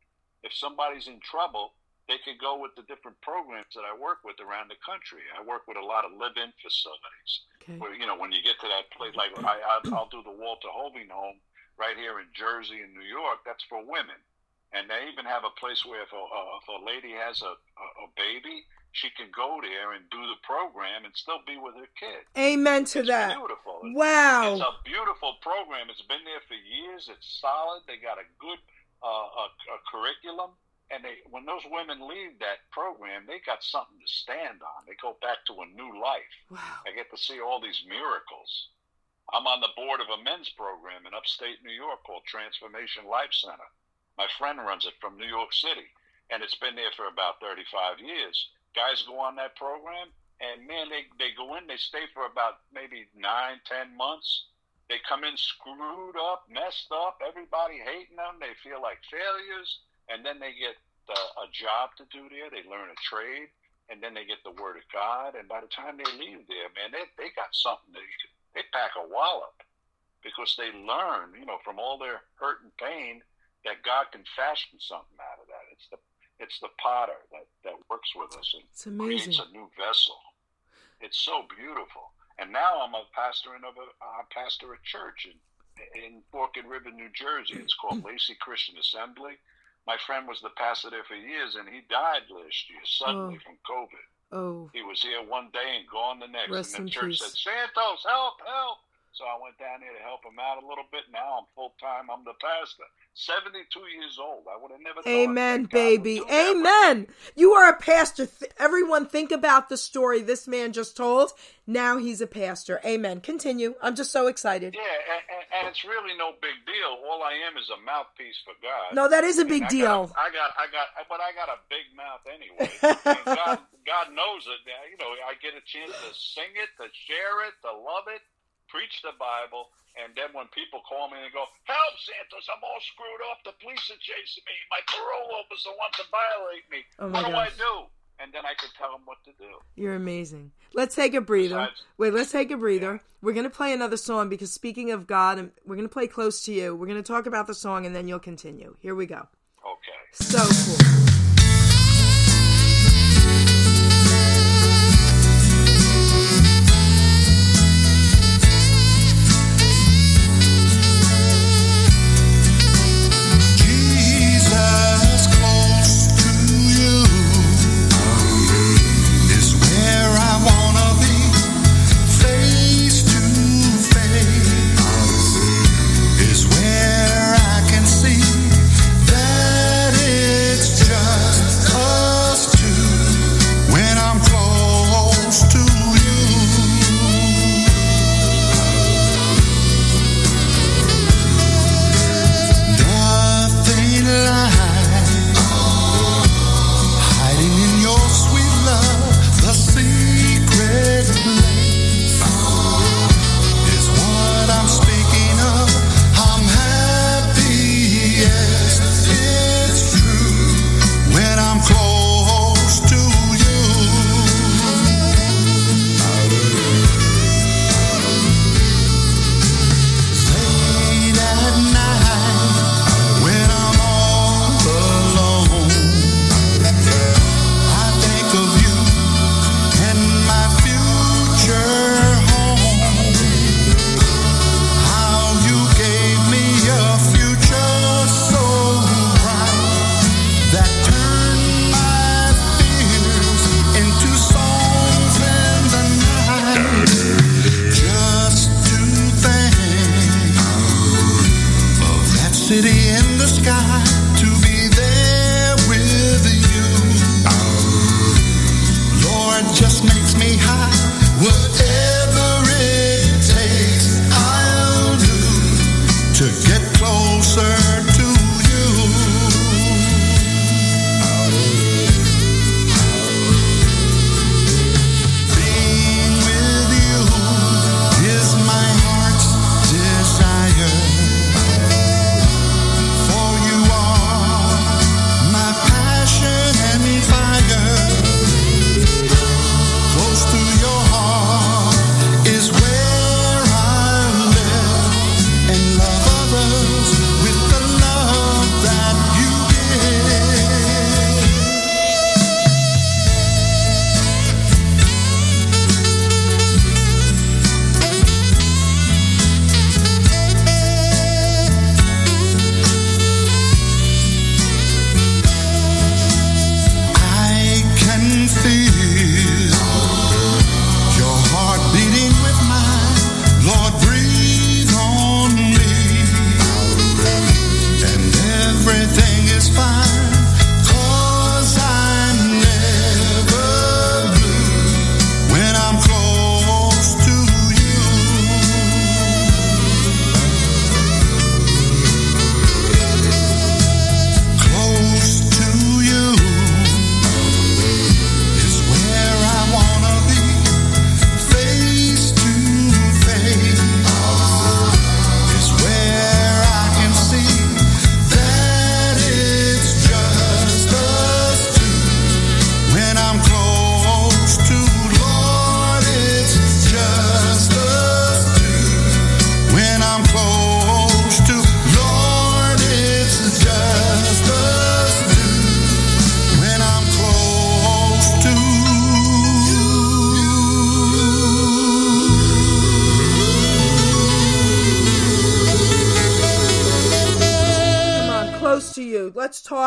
Speaker 4: If somebody's in trouble, they can go with the different programs that I work with around the country. I work with a lot of live-in facilities
Speaker 3: Okay.
Speaker 4: where you know when you get to that place, like I, I'll, I'll do the Walter Hoving home right here in Jersey and New York. That's for women, and they even have a place where if a, uh, if a lady has a, a, a baby, she can go there and do the program and still be with her kid.
Speaker 3: Amen to
Speaker 4: It's
Speaker 3: that.
Speaker 4: beautiful. It's a beautiful program. It's been there for years. It's solid. They got a good uh, a, a curriculum, and they when those women leave that program, they got something to stand on. They go back to a new life.
Speaker 3: Wow.
Speaker 4: I get to see all these miracles. I'm on the board of a men's program in upstate New York called Transformation Life Center. My friend runs it from New York City, and it's been there for about 35 years. Guys go on that program, and man, they, they go in, they stay for about maybe nine, ten months. They come in screwed up, messed up, everybody hating them. They feel like failures, and then they get uh, a job to do there. They learn a trade, and then they get the word of God. And by the time they leave there, man, they they got something. They they pack a wallop because they learn, you know, from all their hurt and pain that God can fashion something out of that. It's the It's the potter that, that works with us and creates a new vessel. It's so beautiful. And now I'm a pastor in a, pastor at church in in Forked River, New Jersey. It's called mm. Lacey Christian Assembly. My friend was the pastor there for years, and he died last year suddenly
Speaker 3: Oh.
Speaker 4: from COVID.
Speaker 3: Oh,
Speaker 4: He was here one day and gone the next.
Speaker 3: Rest
Speaker 4: and the church
Speaker 3: peace.
Speaker 4: said, Santos, help, help. So I went down there to help him out a little bit. Now I'm full time. I'm the pastor. 72 years old. I would have never thought
Speaker 3: amen,
Speaker 4: that God would
Speaker 3: baby. Amen. You are a pastor. Th- everyone, think about the story this man just told. Now he's a pastor. Amen. Continue. I'm just so excited.
Speaker 4: Yeah, and, and, and it's really no big deal. All I am is a mouthpiece for God.
Speaker 3: No, that is a big
Speaker 4: I
Speaker 3: deal.
Speaker 4: Got, I got, I got, but I got a big mouth anyway. God, God knows it. You know, I get a chance to sing it, to share it, to love it, preach the Bible, and then when people call me and go, "Help, Santos! I'm all screwed up. The police are chasing me. My parole officer wants to violate me.
Speaker 3: Oh,
Speaker 4: what do. I do?" And then I can tell them what to do.
Speaker 3: You're amazing. Let's take a breather.
Speaker 4: Besides-
Speaker 3: Wait, let's take a breather. We're going to play another song because speaking of God, and we're going to play close to you. We're going to talk about the song and then you'll continue. Here we go.
Speaker 4: Okay.
Speaker 3: So cool.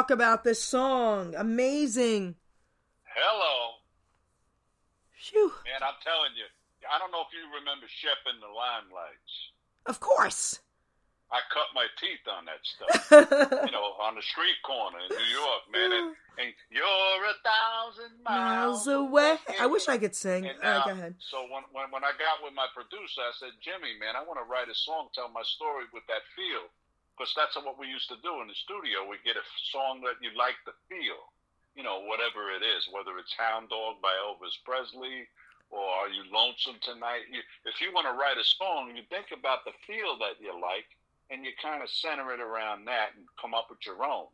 Speaker 3: Talk about this song. Amazing.
Speaker 4: Hello,
Speaker 3: Phew.
Speaker 4: man. I'm telling you. I don't know if you remember Shep in the Limelites.
Speaker 3: Of course.
Speaker 4: I cut my teeth on that stuff. you know, on the street corner in New York, man. And, and you're a thousand
Speaker 3: Miles
Speaker 4: miles,
Speaker 3: away. I wish I could sing.
Speaker 4: And
Speaker 3: right,
Speaker 4: now,
Speaker 3: go ahead.
Speaker 4: So when, when when I got with my producer, I said, Jimmy, man, I want to write a song, tell my story with that feel, because that's what we used to do in the studio. We get a song that you like the feel, you know, whatever it is, whether it's Hound Dog by Elvis Presley or Are You Lonesome Tonight. You, if you want to write a song, you think about the feel that you like, and you kind of center it around that and come up with your own.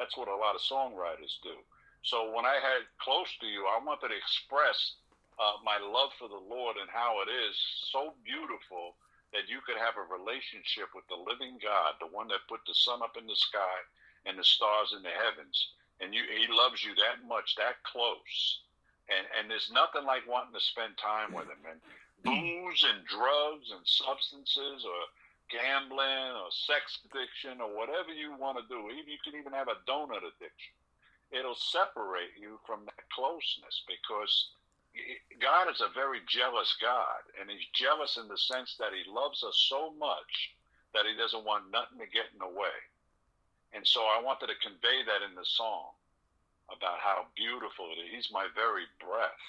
Speaker 4: That's what a lot of songwriters do. So when I had close to you, I wanted to express uh, my love for the Lord and how it is so beautiful that you could have a relationship with the living God, the one that put the sun up in the sky and the stars in the heavens, and you He loves you that much, that close. And and there's nothing like wanting to spend time with Him. And booze and drugs and substances or gambling or sex addiction or whatever you want to do, even you can even have a donut addiction. It'll separate you from that closeness because God is a very jealous God, and He's jealous in the sense that He loves us so much that He doesn't want nothing to get in the way. And so I wanted to convey that in the song about how beautiful it is. He's my very breath,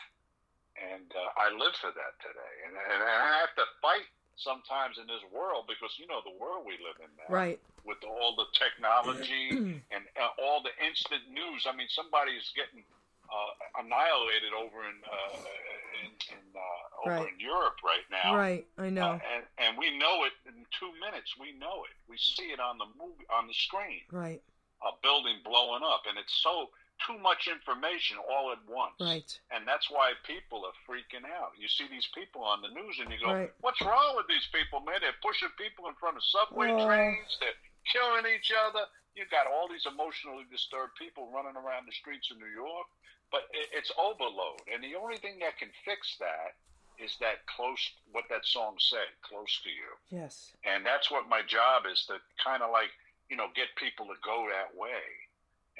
Speaker 4: and uh, I live for that today. And, and I have to fight sometimes in this world because you know the world we live in now
Speaker 3: Right.
Speaker 4: with all the technology and uh, all the instant news. I mean, somebody's getting uh, annihilated over in uh, in, in uh, over
Speaker 3: Right.
Speaker 4: in Europe right now.
Speaker 3: Right. I know.
Speaker 4: Uh, and and we know it in two minutes. We know it. We see it on the movie on the screen.
Speaker 3: right.
Speaker 4: A building blowing up, and it's so too much information all at once.
Speaker 3: Right.
Speaker 4: And that's why people are freaking out. You see these people on the news, and you go,
Speaker 3: Right.
Speaker 4: "What's wrong with these people, man? They're pushing people in front of subway
Speaker 3: Oh.
Speaker 4: trains. They're killing each other. You've got all these emotionally disturbed people running around the streets of New York, but it, it's overload. And the only thing that can fix that is that close, what that song said, close to you.
Speaker 3: Yes.
Speaker 4: And that's what my job is to kind of like, you know, get people to go that way.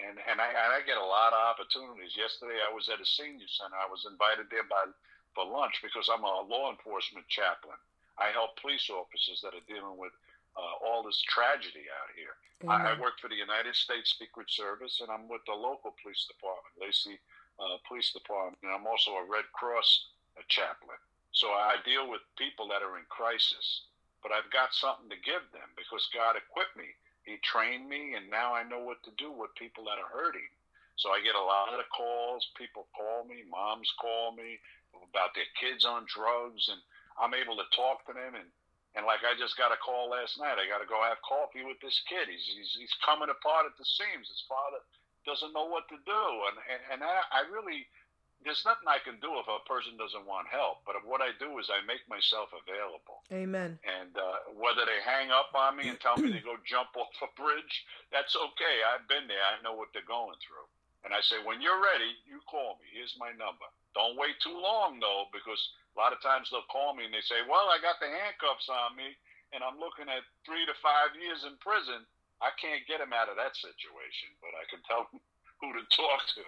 Speaker 4: And and I, and I get a lot of opportunities. Yesterday I was at a senior center. I was invited there by for lunch because I'm a law enforcement chaplain. I help police officers that are dealing with uh, all this tragedy out here. I, I work for the United States Secret Service, and I'm with the local police department, Lacey uh, Police Department, and I'm also a Red Cross uh, chaplain. So I deal with people that are in crisis, but I've got something to give them because God equipped me. He trained me, and now I know what to do with people that are hurting. So I get a lot of calls. People call me, moms call me about their kids on drugs, and I'm able to talk to them. And, and like I just got a call last night, I got to go have coffee with this kid. He's, he's, he's coming apart at the seams. His father doesn't know what to do. And, and, and I, I really, there's nothing I can do if a person doesn't want help. But what I do is I make myself available.
Speaker 3: Amen.
Speaker 4: And uh, whether they hang up on me and tell me to go jump off a bridge, that's okay. I've been there. I know what they're going through. And I say, when you're ready, you call me. Here's my number. Don't wait too long, though, because a lot of times they'll call me and they say, well, I got the handcuffs on me and I'm looking at three to five years in prison. I can't get him out of that situation, but I can tell them who to talk to.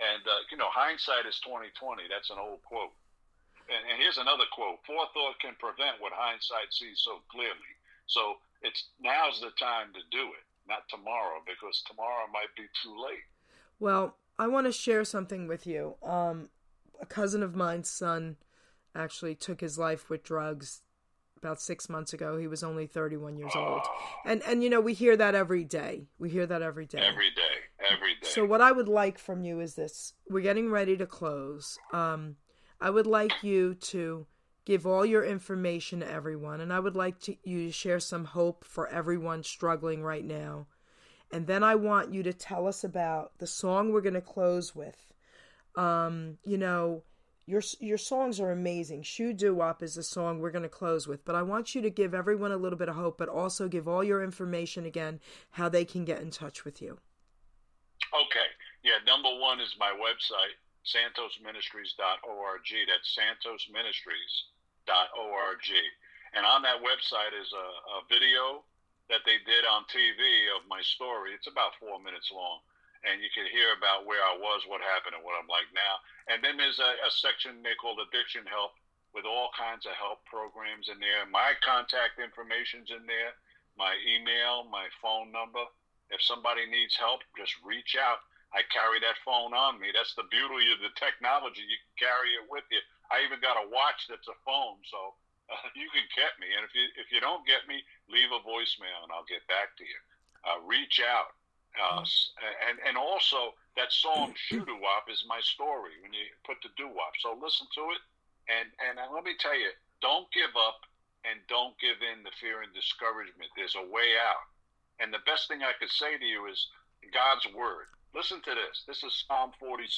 Speaker 4: And, uh, you know, hindsight is 2020. That's an old quote. And, and here's another quote forethought can prevent what hindsight sees so clearly. So it's now's the time to do it, not tomorrow, because tomorrow might be too late.
Speaker 3: Well, I want to share something with you. Um, a cousin of mine's son actually took his life with drugs about six months ago. He was only 31 years old. And, and, you know, we hear that every day. We hear that every day.
Speaker 4: Every day, every day.
Speaker 3: So what I would like from you is this: we're getting ready to close. Um, I would like you to give all your information to everyone, and I would like to, you to share some hope for everyone struggling right now. And then I want you to tell us about the song we're going to close with. Um, you know, your your songs are amazing. Shoo Doo Wop is the song we're going to close with, but I want you to give everyone a little bit of hope, but also give all your information again, how they can get in touch with you.
Speaker 4: Okay. Yeah, number one is my website, santosministries.org. That's santosministries.org. And on that website is a, a video that they did on TV of my story. It's about four minutes long, and you can hear about where I was, what happened, and what I'm like now. And then there's a, a section they call Addiction Help with all kinds of help programs in there. My contact information's in there, my email, my phone number. If somebody needs help, just reach out. I carry that phone on me. That's the beauty of the technology. You can carry it with you. I even got a watch that's a phone, so uh, you can get me. And if you if you don't get me, leave a voicemail and I'll get back to you. Uh, reach out. Uh, and and also that song "Shoo Doo Wop" is my story when you put the doo wop. So listen to it, and and let me tell you, don't give up and don't give in to fear and discouragement. There's a way out. And the best thing I could say to you is God's word. Listen to this. This is Psalm 46.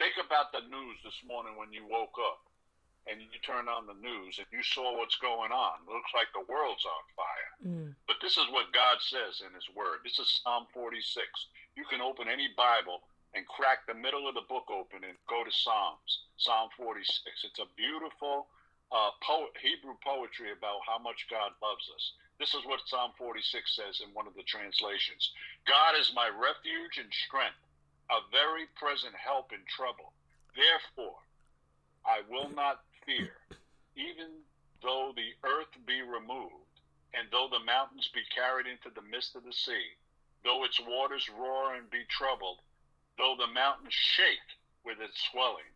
Speaker 4: Think about the news this morning when you woke up and you turn on the news and you saw what's going on. It looks like the world's on fire.
Speaker 3: Mm.
Speaker 4: But this is what God says in His Word. This is Psalm 46. You can open any Bible and crack the middle of the book open and go to Psalms, Psalm 46. It's a beautiful uh, po- Hebrew poetry about how much God loves us. This is what Psalm 46 says in one of the translations God is my refuge and strength, a very present help in trouble. Therefore, I will not fear, even though the earth be removed, and though the mountains be carried into the midst of the sea, though its waters roar and be troubled, though the mountains shake with its swelling.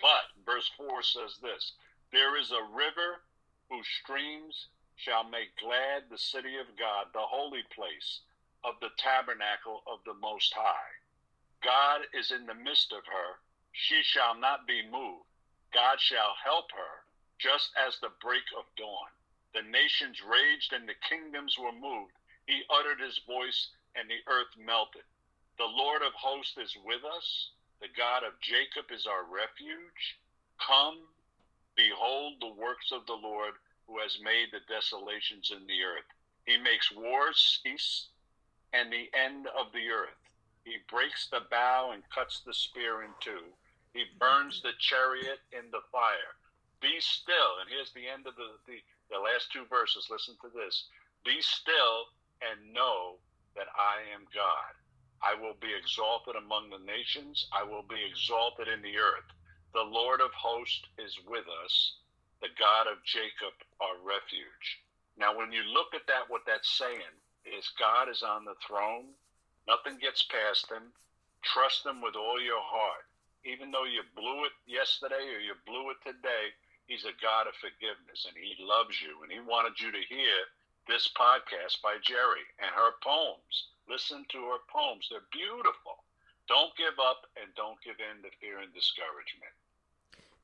Speaker 4: But, verse 4 says this There is a river whose streams shall make glad the city of God, the holy place of the tabernacle of the Most High. God is in the midst of her. She shall not be moved. God shall help her, just as the break of dawn. The nations raged and the kingdoms were moved. He uttered his voice and the earth melted. The Lord of hosts is with us. The God of Jacob is our refuge. Come, behold the works of the Lord who has made the desolations in the earth. He makes wars cease and the end of the earth. He breaks the bow and cuts the spear in two. He burns the chariot in the fire. Be still. And here's the end of the, the, the last two verses. Listen to this. Be still and know that I am God. I will be exalted among the nations. I will be exalted in the earth. The Lord of hosts is with us the God of Jacob, our refuge. Now, when you look at that, what that's saying is God is on the throne. Nothing gets past him. Trust him with all your heart. Even though you blew it yesterday or you blew it today, he's a God of forgiveness and he loves you. And he wanted you to hear this podcast by Geri and her poems. Listen to her poems. They're beautiful. Don't give up and don't give in to fear and discouragement.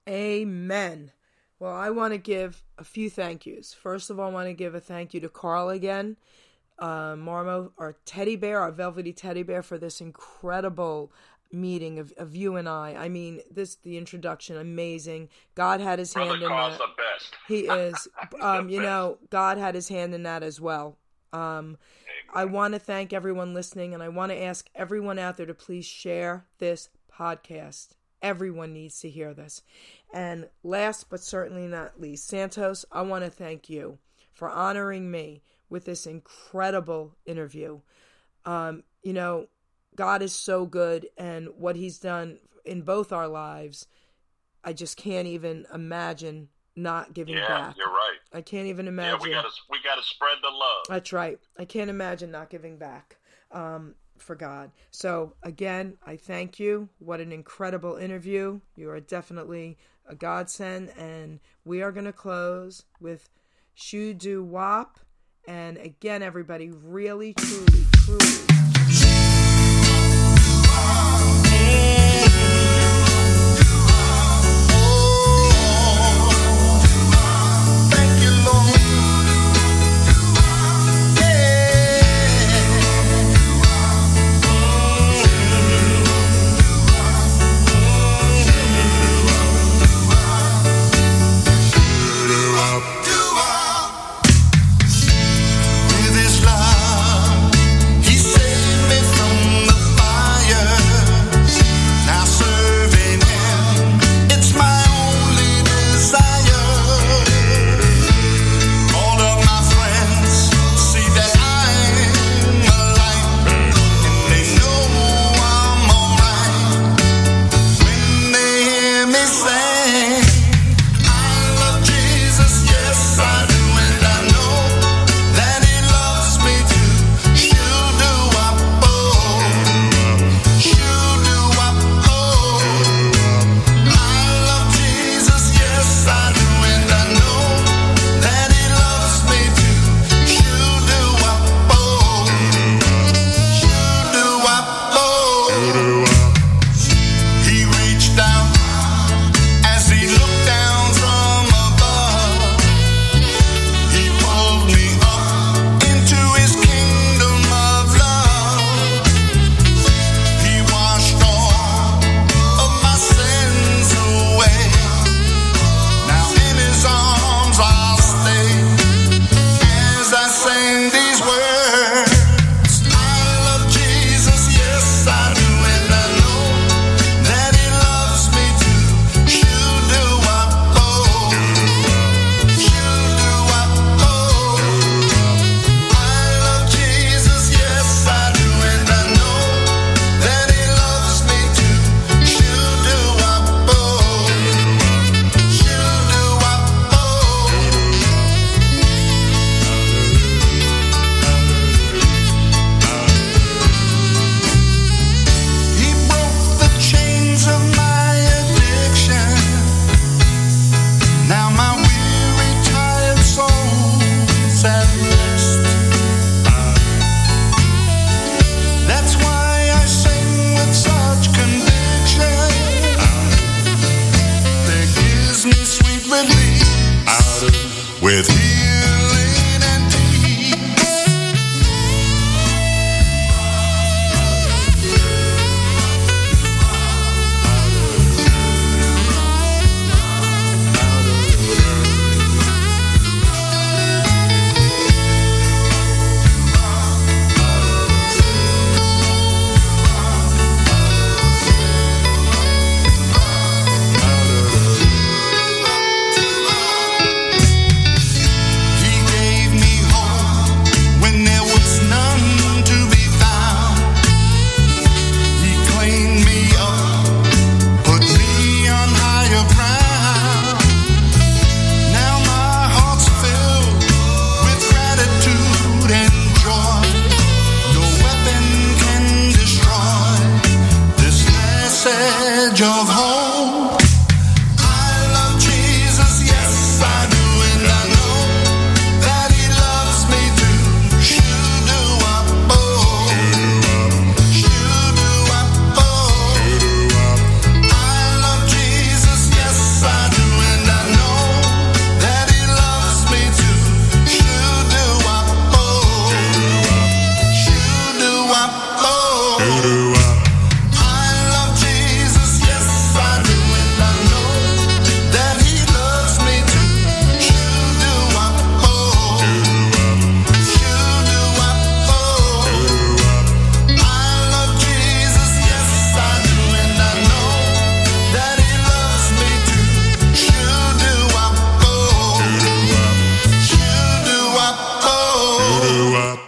Speaker 3: Amen. Well, I want to give a few thank yous. First of all, I want to give a thank you to Carl again, uh, Marmo, our teddy bear, our velvety teddy bear, for this incredible meeting of, of you and I. I mean, this the introduction, amazing. God had His
Speaker 4: Brother
Speaker 3: hand in
Speaker 4: Carl's
Speaker 3: that.
Speaker 4: the best.
Speaker 3: He is. Um, you
Speaker 4: best.
Speaker 3: know, God had His hand in that as well. Um, I want to thank everyone listening, and I want to ask everyone out there to please share this podcast. Everyone needs to hear this. And last but certainly not least, Santos, I want to thank you for honoring me with this incredible interview. Um, you know, God is so good, and what He's done in both our lives, I just can't even imagine not giving
Speaker 4: Yeah,
Speaker 3: back.
Speaker 4: you're right.
Speaker 3: I can't even
Speaker 4: Yeah,
Speaker 3: imagine.
Speaker 4: we gotta we gotta spread the love.
Speaker 3: That's right. I can't imagine not giving back um, for God. So, again, I thank you. What an incredible interview. You are definitely a godsend. And we are going to close with Shoo Doo Wop. And again, everybody, really, truly, truly.